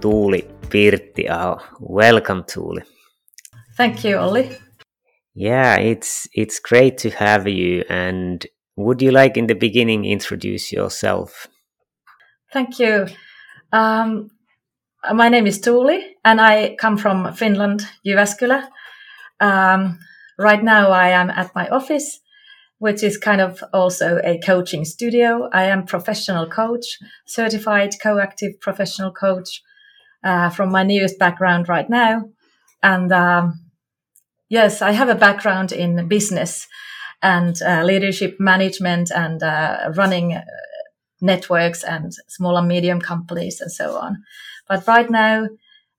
Tuuli Pirttiaho. Welcome, Tuuli. Thank you, Olli. Yeah, it's it's great to have you. And would you like, in the beginning, introduce yourself? Thank you. Um, my name is Tuuli, and I come from Finland, Jyväskylä. Um, right now, I am at my office, which is kind of also a coaching studio. I am professional coach, certified coactive professional coach uh, from my newest background right now. And um, yes, I have a background in business and uh, leadership management and uh, running uh, networks and small and medium companies and so on. But right now,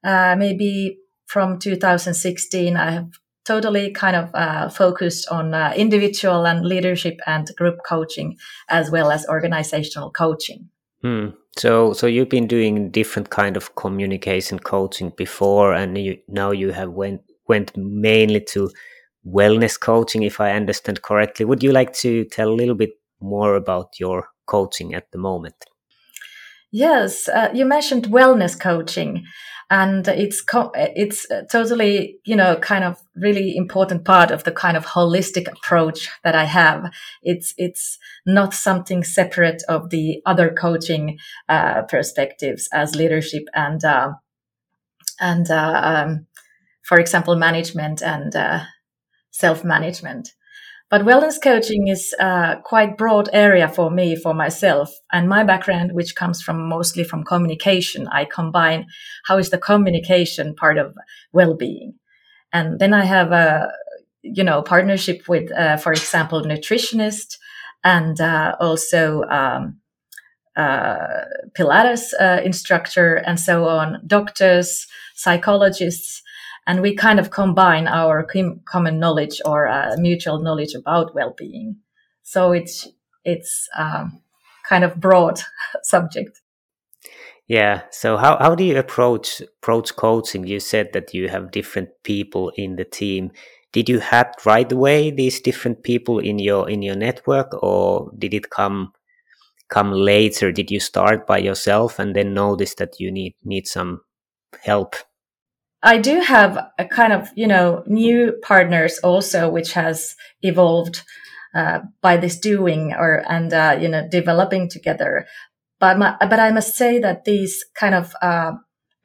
uh, maybe from 2016, I have totally kind of uh, focused on uh, individual and leadership and group coaching as well as organizational coaching. Hmm. So, so you've been doing different kind of communication coaching before, and you, now you have went went mainly to wellness coaching, if I understand correctly. Would you like to tell a little bit more about your coaching at the moment? Yes, uh, you mentioned wellness coaching, and it's co- it's totally you know kind of really important part of the kind of holistic approach that I have. It's it's not something separate of the other coaching uh, perspectives as leadership and uh, and uh, um, for example management and uh, self management. But wellness coaching is a quite broad area for me, for myself, and my background, which comes from mostly from communication. I combine how is the communication part of well-being, and then I have a you know partnership with, uh, for example, nutritionist and uh, also um, uh, Pilates uh, instructor and so on, doctors, psychologists and we kind of combine our common knowledge or uh, mutual knowledge about well-being. So it's it's um, kind of broad subject. Yeah. So how, how do you approach approach coaching? You said that you have different people in the team. Did you have right away these different people in your in your network, or did it come come later? Did you start by yourself and then notice that you need need some help I do have a kind of, you know, new partners also, which has evolved uh, by this doing or, and, uh, you know, developing together. But, my, but I must say that these kind of, uh,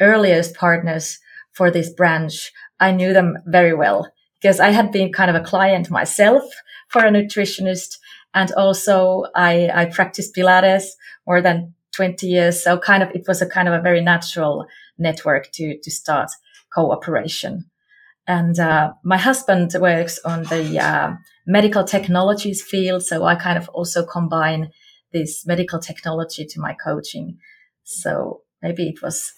earliest partners for this branch, I knew them very well because I had been kind of a client myself for a nutritionist. And also I, I practiced Pilates more than 20 years. So kind of, it was a kind of a very natural network to, to start cooperation. And uh, my husband works on the uh, medical technologies field, so I kind of also combine this medical technology to my coaching. So maybe it was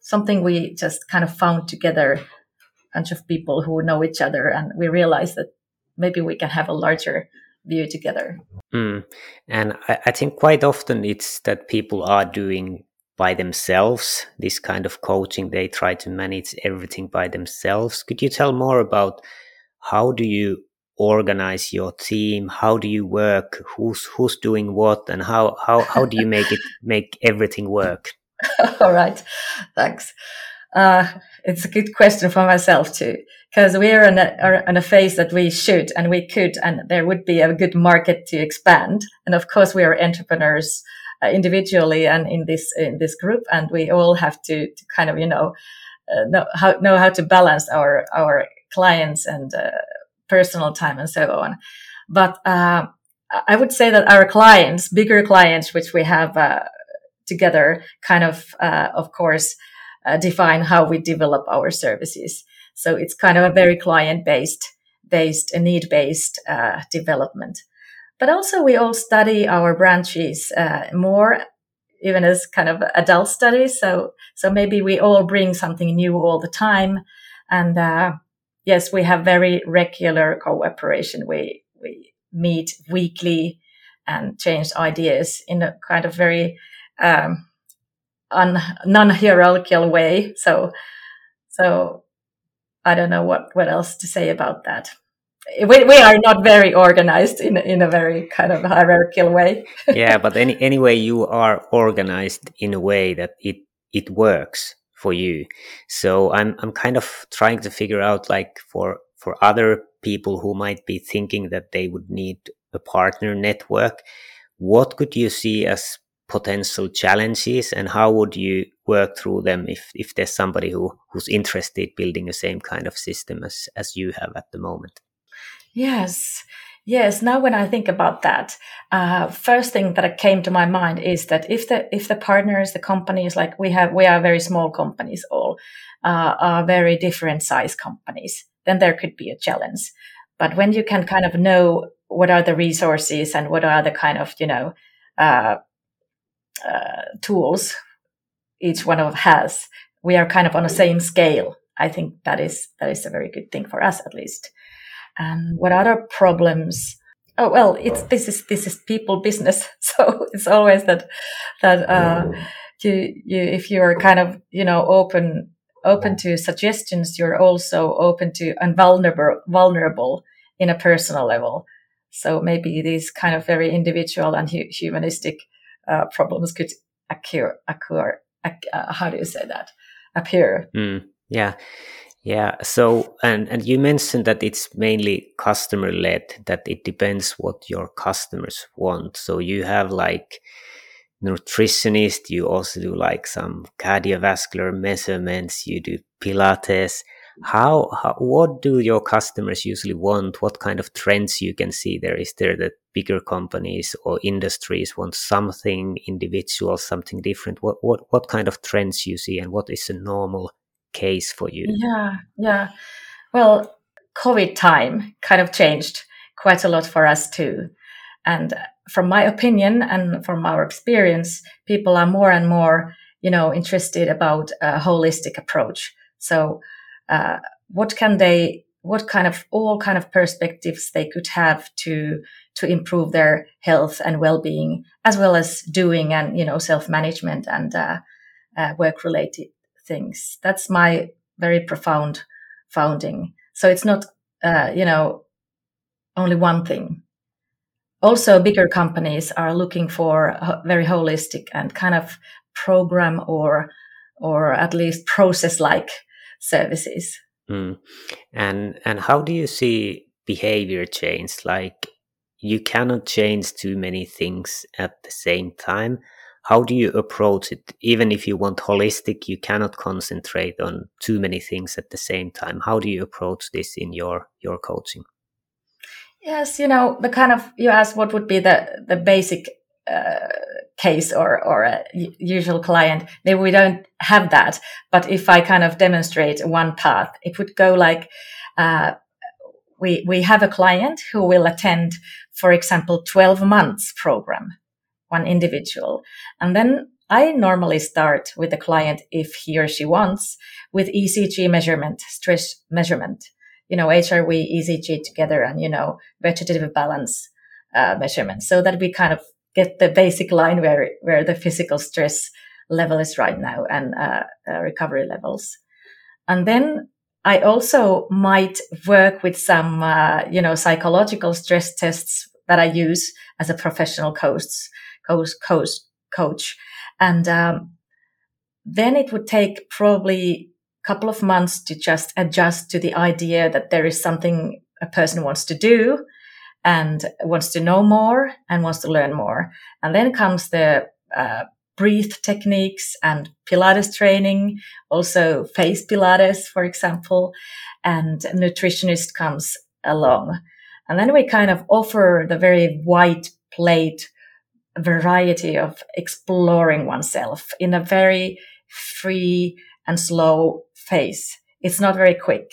something we just kind of found together, a bunch of people who know each other, and we realized that maybe we can have a larger view together. Mm. And I, I think quite often it's that people are doing by themselves. This kind of coaching, they try to manage everything by themselves. Could you tell more about how do you organize your team? How do you work? Who's who's doing what, and how how how do you make it make everything work? All right, thanks. Uh, it's a good question for myself too, because we're in a, in a phase that we should and we could, and there would be a good market to expand. And of course, we are entrepreneurs individually and in this in this group, and we all have to, to kind of you know uh, know how know how to balance our our clients and uh, personal time and so on. But uh, I would say that our clients, bigger clients, which we have uh, together, kind of uh, of course define how we develop our services. So it's kind of a very client based based a need based development. But also we all study our branches uh, more even as kind of adult studies. So, so maybe we all bring something new all the time. And, uh, yes, we have very regular cooperation. We, we meet weekly and change ideas in a kind of very, um, non-hierarchical way. So, so I don't know what, what else to say about that we, we are not very organized in in a very kind of hierarchical way. yeah, but any anyway, you are organized in a way that it it works for you. So I'm I'm kind of trying to figure out like for for other people who might be thinking that they would need a partner network, what could you see as potential challenges and how would you work through them if if there's somebody who who's interested building the same kind of system as as you have at the moment Yes. Yes. Now, when I think about that, uh, first thing that came to my mind is that if the if the partners, the companies, like we have, we are very small companies, all uh, are very different size companies, then there could be a challenge. But when you can kind of know what are the resources and what are the kind of you know uh, uh tools each one of has, we are kind of on the same scale. I think that is that is a very good thing for us, at least. And what other problems? Oh well, it's this is this is people business, so it's always that that uh, you you if you are kind of you know open open to suggestions, you're also open to and vulnerable vulnerable in a personal level. So maybe these kind of very individual and hu- humanistic uh, problems could occur. occur uh, how do you say that? Appear. Mm, yeah. Yeah. So, and and you mentioned that it's mainly customer led. That it depends what your customers want. So you have like nutritionist. You also do like some cardiovascular measurements. You do Pilates. How, how what do your customers usually want? What kind of trends you can see there? Is there that bigger companies or industries want something individual, something different? What what what kind of trends you see, and what is a normal case for you? Yeah, yeah. Well, COVID time kind of changed quite a lot for us too. And from my opinion and from our experience, people are more and more, you know, interested about a holistic approach. So, uh, what can they, what kind of, all kind of perspectives they could have to, to improve their health and well-being, as well as doing and, you know, self-management and, uh, uh, work related things. That's my very profound founding. So it's not, uh, you know, only one thing. Also, bigger companies are looking for very holistic and kind of program or, or at least process-like services. Mm. And and how do you see behavior change? Like you cannot change too many things at the same time how do you approach it? Even if you want holistic you cannot concentrate on too many things at the same time. How do you approach this in your your coaching? Yes you know the kind of you asked what would be the the basic uh, case or or a usual client maybe we don't have that. But if i kind of demonstrate one path it would go like uh, we we have a client who will attend for example 12 months program one individual. And then I normally start with the client if he or she wants with ECG measurement, stress measurement, you know, HRV, ECG together and, you know, vegetative balance uh, measurement so that we kind of get the basic line where, where the physical stress level is right now and uh, uh, recovery levels. And then I also might work with some, uh, you know, psychological stress tests that I use as a professional coach coach, coach, coach. And um, then it would take probably a couple of months to just adjust to the idea that there is something a person wants to do and wants to know more and wants to learn more. And then comes the uh, breathe techniques and Pilates training, also face Pilates, for example, and nutritionist comes along. And then we kind of offer the very white plate variety of exploring oneself in a very free and slow phase. It's not very quick.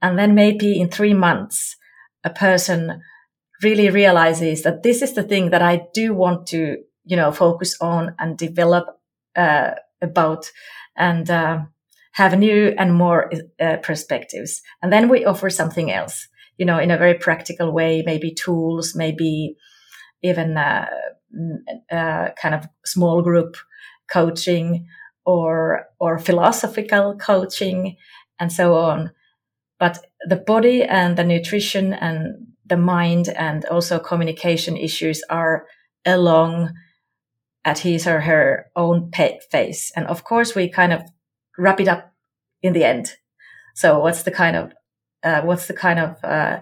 And then maybe in three months, a person really realizes that this is the thing that I do want to, you know focus on and develop uh, about and uh, have new and more uh, perspectives and then we offer something else you know in a very practical way maybe tools maybe even uh, kind of small group coaching or or philosophical coaching and so on but the body and the nutrition and the mind and also communication issues are along at his or her own pace. And of course, we kind of wrap it up in the end. So what's the kind of, uh, what's the kind of, uh,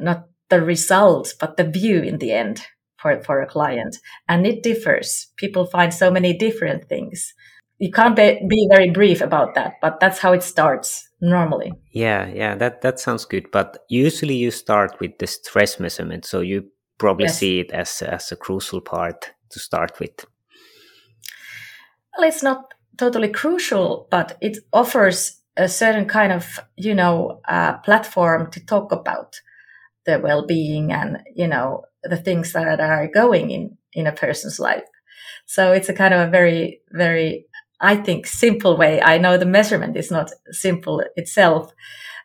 not the result, but the view in the end for, for a client. And it differs. People find so many different things. You can't be, very brief about that, but that's how it starts normally. Yeah, yeah, that, that sounds good. But usually you start with the stress measurement. So you probably yes. see it as, as a crucial part to start with? Well, it's not totally crucial, but it offers a certain kind of, you know, uh, platform to talk about the well-being and, you know, the things that are going in, in a person's life. So it's a kind of a very, very, I think, simple way. I know the measurement is not simple itself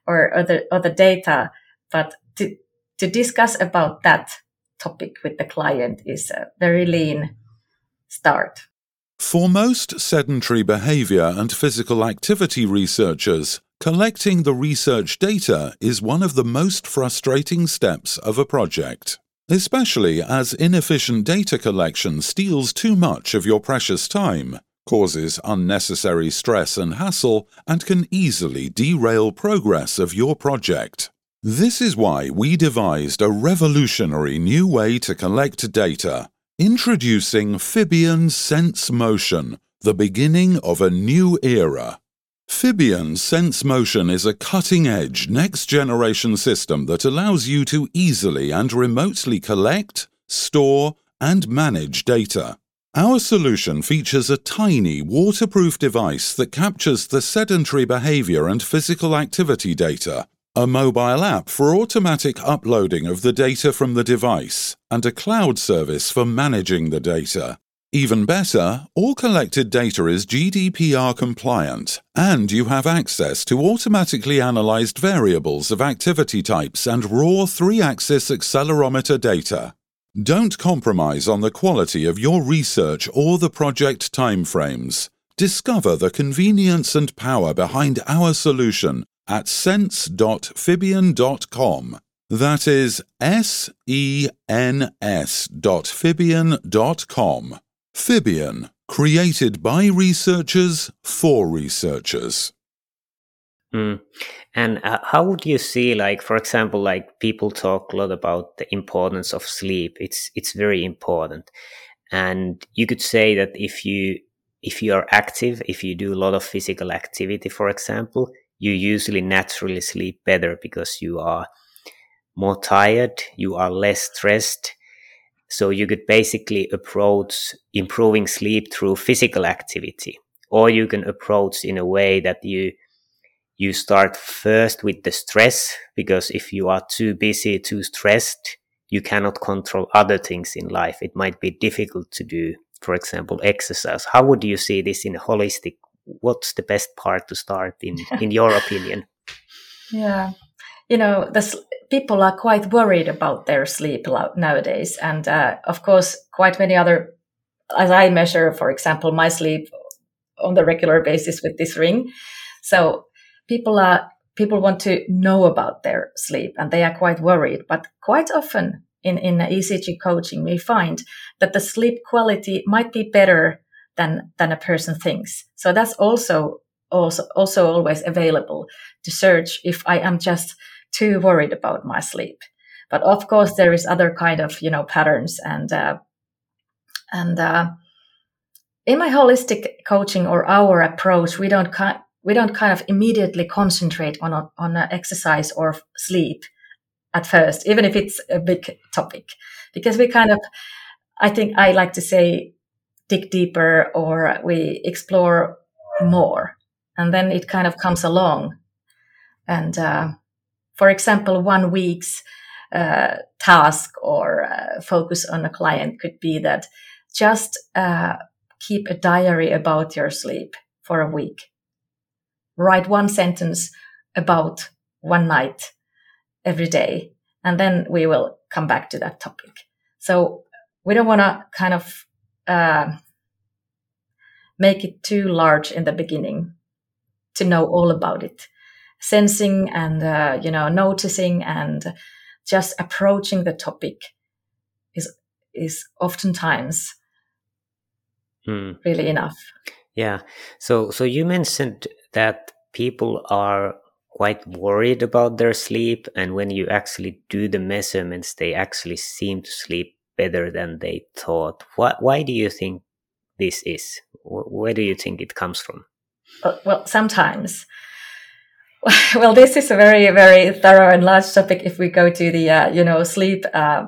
or other, other data, but to, to discuss about that topic with the client is a very lean start. For most sedentary behavior and physical activity researchers, collecting the research data is one of the most frustrating steps of a project, especially as inefficient data collection steals too much of your precious time, causes unnecessary stress and hassle, and can easily derail progress of your project. This is why we devised a revolutionary new way to collect data, introducing Fibion Sense Motion, the beginning of a new era. Fibion Sense Motion is a cutting edge, next generation system that allows you to easily and remotely collect, store, and manage data. Our solution features a tiny waterproof device that captures the sedentary behavior and physical activity data a mobile app for automatic uploading of the data from the device, and a cloud service for managing the data. Even better, all collected data is GDPR compliant, and you have access to automatically analyzed variables of activity types and raw 3 axis accelerometer data. Don't compromise on the quality of your research or the project timeframes. Discover the convenience and power behind our solution at sense.fibion.com. That is S E N S dot com. Fibion, created by researchers for researchers. Mm. And uh, how would you see, like, for example, like people talk a lot about the importance of sleep. It's it's very important, and you could say that if you if you are active, if you do a lot of physical activity, for example, you usually naturally sleep better because you are more tired, you are less stressed. So you could basically approach improving sleep through physical activity, or you can approach in a way that you you start first with the stress because if you are too busy, too stressed, you cannot control other things in life. It might be difficult to do, for example, exercise. How would you see this in a holistic what's the best part to start in in your opinion yeah you know the people are quite worried about their sleep nowadays. And uh, of course quite many other as i measure for example my sleep on the regular basis with this ring. So people are people want to know about their sleep and they are quite worried. But quite often in in ecg coaching we find that the sleep quality might be better than than a person thinks. So that's also also also always available to search if I am just too worried about my sleep. But of course, there is other kind of you know patterns and uh, and uh, in my holistic coaching or our approach, we don't ki- we don't kind of immediately concentrate on a, on a exercise or sleep at first, even if it's a big topic, because we kind of I think I like to say dig deeper or we explore more and then it kind of comes along and uh, for example one week's uh, task or uh, focus on a client could be that just uh, keep a diary about your sleep for a week. Write one sentence about one night every day, and then we will come back to that topic. So we don't want to kind of uh, make it too large in the beginning to know all about it. Sensing and uh, you know noticing and just approaching the topic is is oftentimes hmm. really enough. Yeah. So so you mentioned that people are quite worried about their sleep and when you actually do the measurements they actually seem to sleep better than they thought. Why why do you think this is? Where do you think it comes from? Well, sometimes. Well, this is a very, very thorough and large topic if we go to the, uh, you know, sleep uh,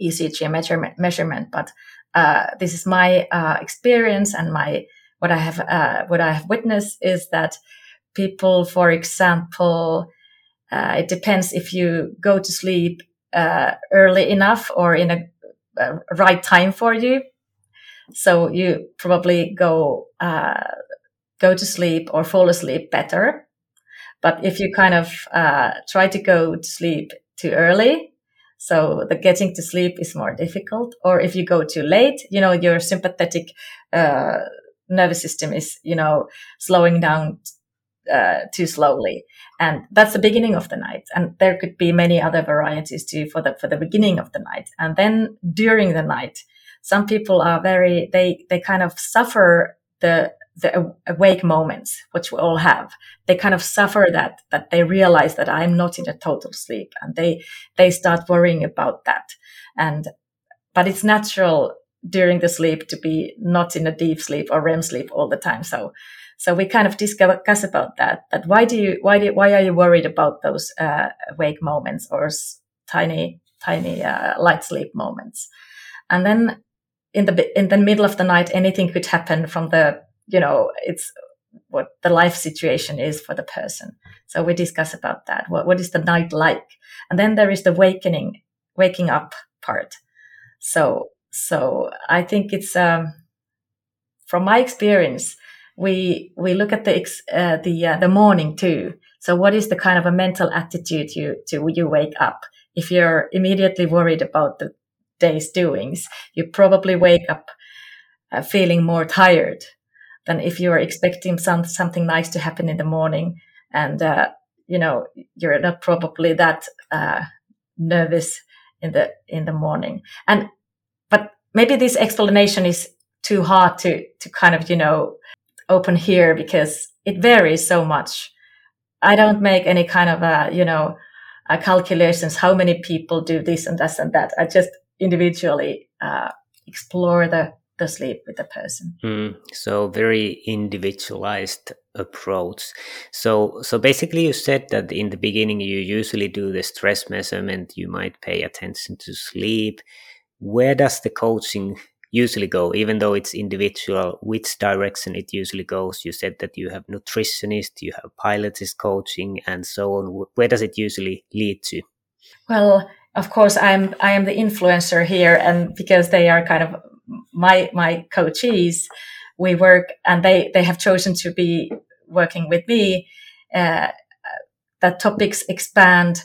ECG measurement, measurement. But uh, this is my uh, experience and my what I have uh, what I have witnessed is that people, for example, uh, it depends if you go to sleep early enough or in a, a right time for you so you probably go go to sleep or fall asleep better. But if you kind of uh, try to go to sleep too early, so the getting to sleep is more difficult. Or if you go too late, you know your sympathetic uh, nervous system is you know slowing down uh, too slowly, and that's the beginning of the night. And there could be many other varieties too for the for the beginning of the night, and then during the night some people are very they they kind of suffer the the awake moments which we all have. They kind of suffer that that they realize that i'm not in a total sleep and they they start worrying about that. And but it's natural during the sleep to be not in a deep sleep or rem sleep all the time. So so we kind of discuss about that that why do you why do why are you worried about those uh, awake moments or s- tiny tiny uh, light sleep moments? And then in the in the middle of the night anything could happen from the you know it's what the life situation is for the person. So we discuss about that. What, what is the night like? And then there is the wakening waking up part. So so i think it's um from my experience we we look at the uh, the uh, the morning too. So what is the kind of a mental attitude you to you wake up? If you're immediately worried about the day's doings, you probably wake up uh, feeling more tired than if you are expecting some something nice to happen in the morning, and uh, you know you're not probably that uh, nervous in the in the morning. And but maybe this explanation is too hard to to kind of you know open here because it varies so much. I don't make any kind of a you know calculations how many people do this and this and that. I just individually uh, explore the the sleep with the person. Mm, so very individualized approach. So so basically, you said that in the beginning you usually do the stress measurement. You might pay attention to sleep. Where does the coaching usually go? Even though it's individual, which direction it usually goes? You said that you have nutritionist, you have pilates coaching, and so on. Where does it usually lead to? Well, of course i'm i am the influencer here and because they are kind of my my coachees we work and they they have chosen to be working with me. Uh, that topics expand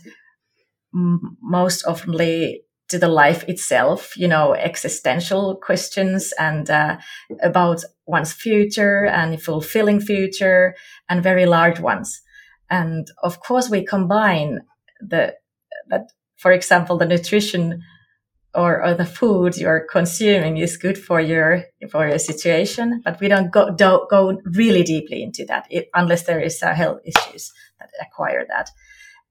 most oftenly to the life itself you know existential questions and uh, about one's future and fulfilling future and very large ones. And of course we combine the that for example, the nutrition or, or the food you're consuming is good for your for your situation, but we don't go don't go really deeply into that it, unless there is uh, health issues that acquire that.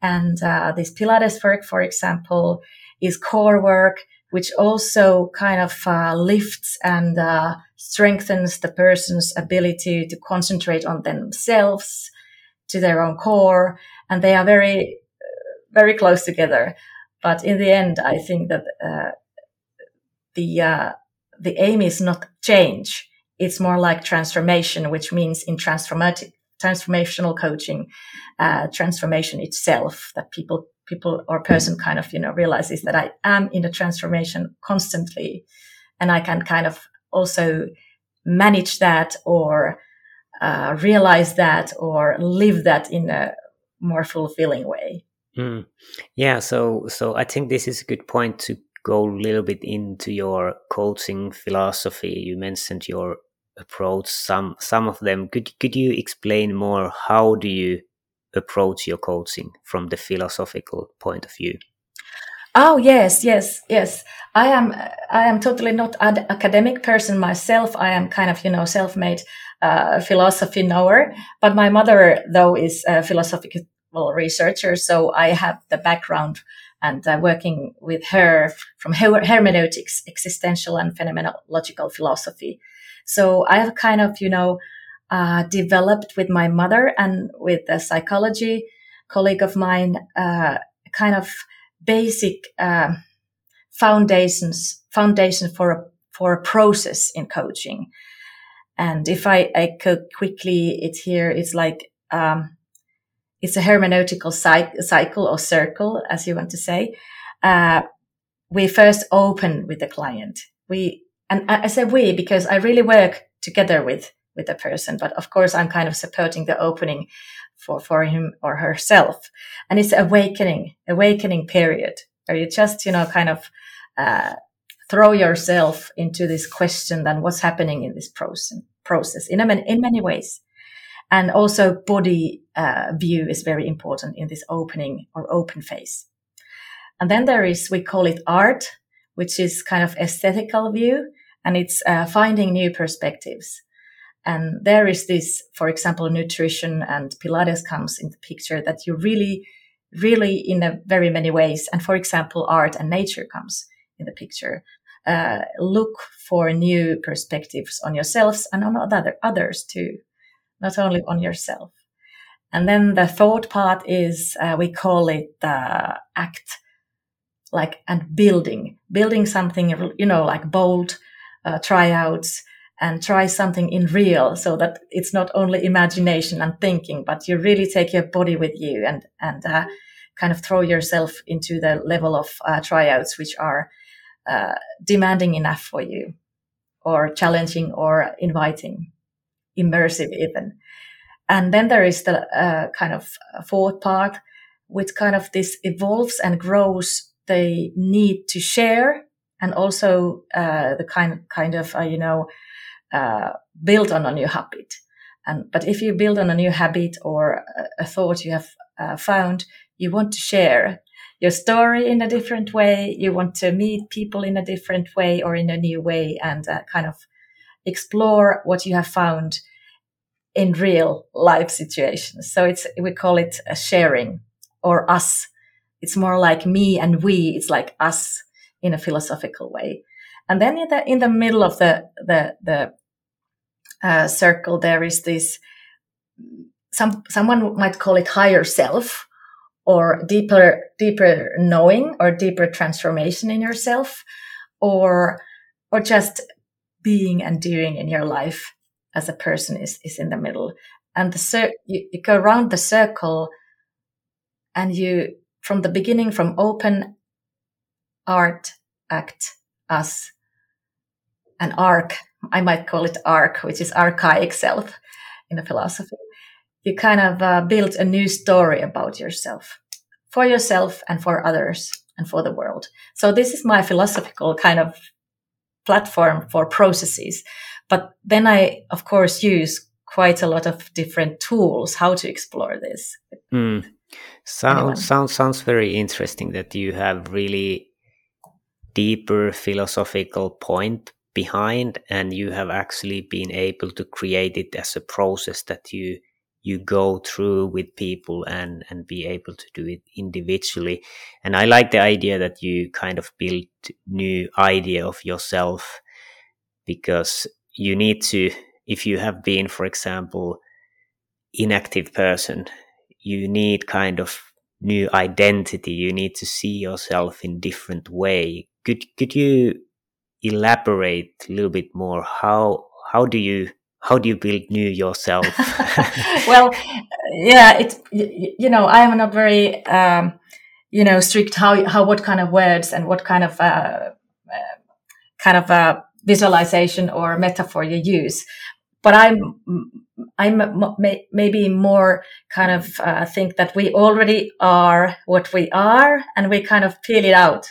And uh, this Pilates work, for example, is core work, which also kind of uh, lifts and uh, strengthens the person's ability to concentrate on themselves, to their own core, and they are very, very close together. But in the end, I think that uh, the uh, the aim is not change; it's more like transformation, which means in transformative transformational coaching, uh, transformation itself. That people people or person kind of you know realizes that I am in a transformation constantly, and I can kind of also manage that or uh, realize that or live that in a more fulfilling way. Mm. Yeah, so so I think this is a good point to go a little bit into your coaching philosophy. You mentioned your approach some some of them. Could could you explain more how do you approach your coaching from the philosophical point of view? Oh yes, yes, yes. I am. I am totally not an academic person myself. I am kind of you know self-made uh, philosophy knower. But my mother, though, is a philosophical researcher, so I have the background and uh, working with her from her- hermeneutics, existential and phenomenological philosophy. So I have kind of you know uh, developed with my mother and with a psychology colleague of mine, uh, kind of basic uh, foundations foundation for a for a process in coaching. And if I, I could quickly, it here, it's like um, it's a hermeneutical cycle or circle, as you want to say. Uh, we first open with the client. We and I, say we because I really work together with with the person, but of course I'm kind of supporting the opening for for him or herself, and it's awakening awakening period where you just you know kind of uh, throw yourself into this question then what's happening in this process process in, in many ways and also body uh, view is very important in this opening or open phase and then there is we call it art which is kind of aesthetical view and it's uh, finding new perspectives. And there is this for example nutrition and pilates comes in the picture that you really really in a very many ways and for example art and nature comes in the picture. Uh, look for new perspectives on yourselves and on other others too, not only on yourself. And then the thought part is uh, we call it uh, act, like and building, building something you know like bold uh, tryouts and try something in real, so that it's not only imagination and thinking, but you really take your body with you and and uh, kind of throw yourself into the level of uh, tryouts which are uh, demanding enough for you or challenging or inviting, immersive even. And then there is the uh, kind of fourth part, which kind of this evolves and grows the need to share and also uh, the kind kind of uh, you know uh, build on a new habit. And but if you build on a new habit or a, a thought you have uh, found, you want to share your story in a different way. You want to meet people in a different way or in a new way and uh, kind of explore what you have found in real life situations. So it's, we call it a sharing or us. It's more like me and we. It's like us in a philosophical way. And then in the, in the middle of the, the, the uh, circle, there is this, some, someone might call it higher self or deeper deeper knowing or deeper transformation in yourself or or just being and doing in your life as a person is is in the middle and the cir- you, you go around the circle and you from the beginning from open art act us an arc i might call it arc which is archaic self in the philosophy you kind of uh, build a new story about yourself for yourself and for others and for the world. So this is my philosophical kind of platform for processes. But then I, of course, use quite a lot of different tools how to explore this. Mm. Sounds sounds sounds very interesting that you have really deeper philosophical point behind and you have actually been able to create it as a process that you you go through with people and and be able to do it individually. And i like the idea that you kind of build new idea of yourself because you need to if you have been for example inactive person you need kind of new identity. You need to see yourself in different way. Could could you elaborate a little bit more? How how do you how do you build new yourself well yeah it you know i am not very um, you know strict how how what kind of words and what kind of uh, uh, kind of uh, visualization or metaphor you use. But I'm I'm maybe more kind of uh, think that we already are what we are, and we kind of peel it out.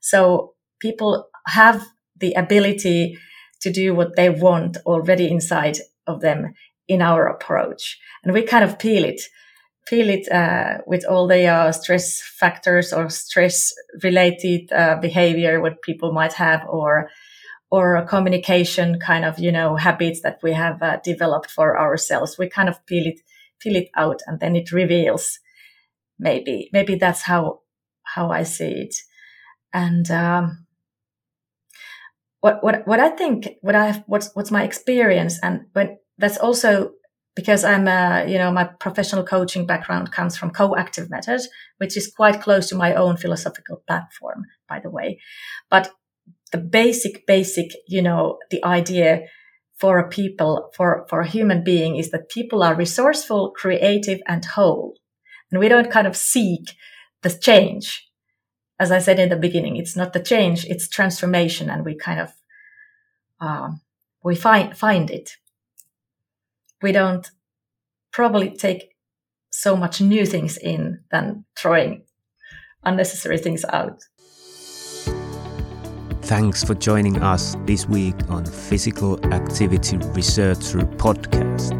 So people have the ability to do what they want already inside of them in our approach, and we kind of peel it feel it uh, with all the uh, stress factors or stress related uh, behavior what people might have or or communication kind of you know habits that we have uh, developed for ourselves. We kind of peel it peel it out and then it reveals. Maybe maybe that's how how i see it. And um, what what what i think what i what's what's my experience and when that's also because I'm a, you know, my professional coaching background comes from coactive method, which is quite close to my own philosophical platform, by the way. But the basic, basic, you know, the idea for a people, for, for a human being is that people are resourceful, creative, and whole. And we don't kind of seek the change. As I said in the beginning, it's not the change, it's transformation. And we kind of, um, we find, find it. We don't probably take so much new things in than throwing unnecessary things out. Thanks for joining us this week on Physical Activity Researcher Podcast.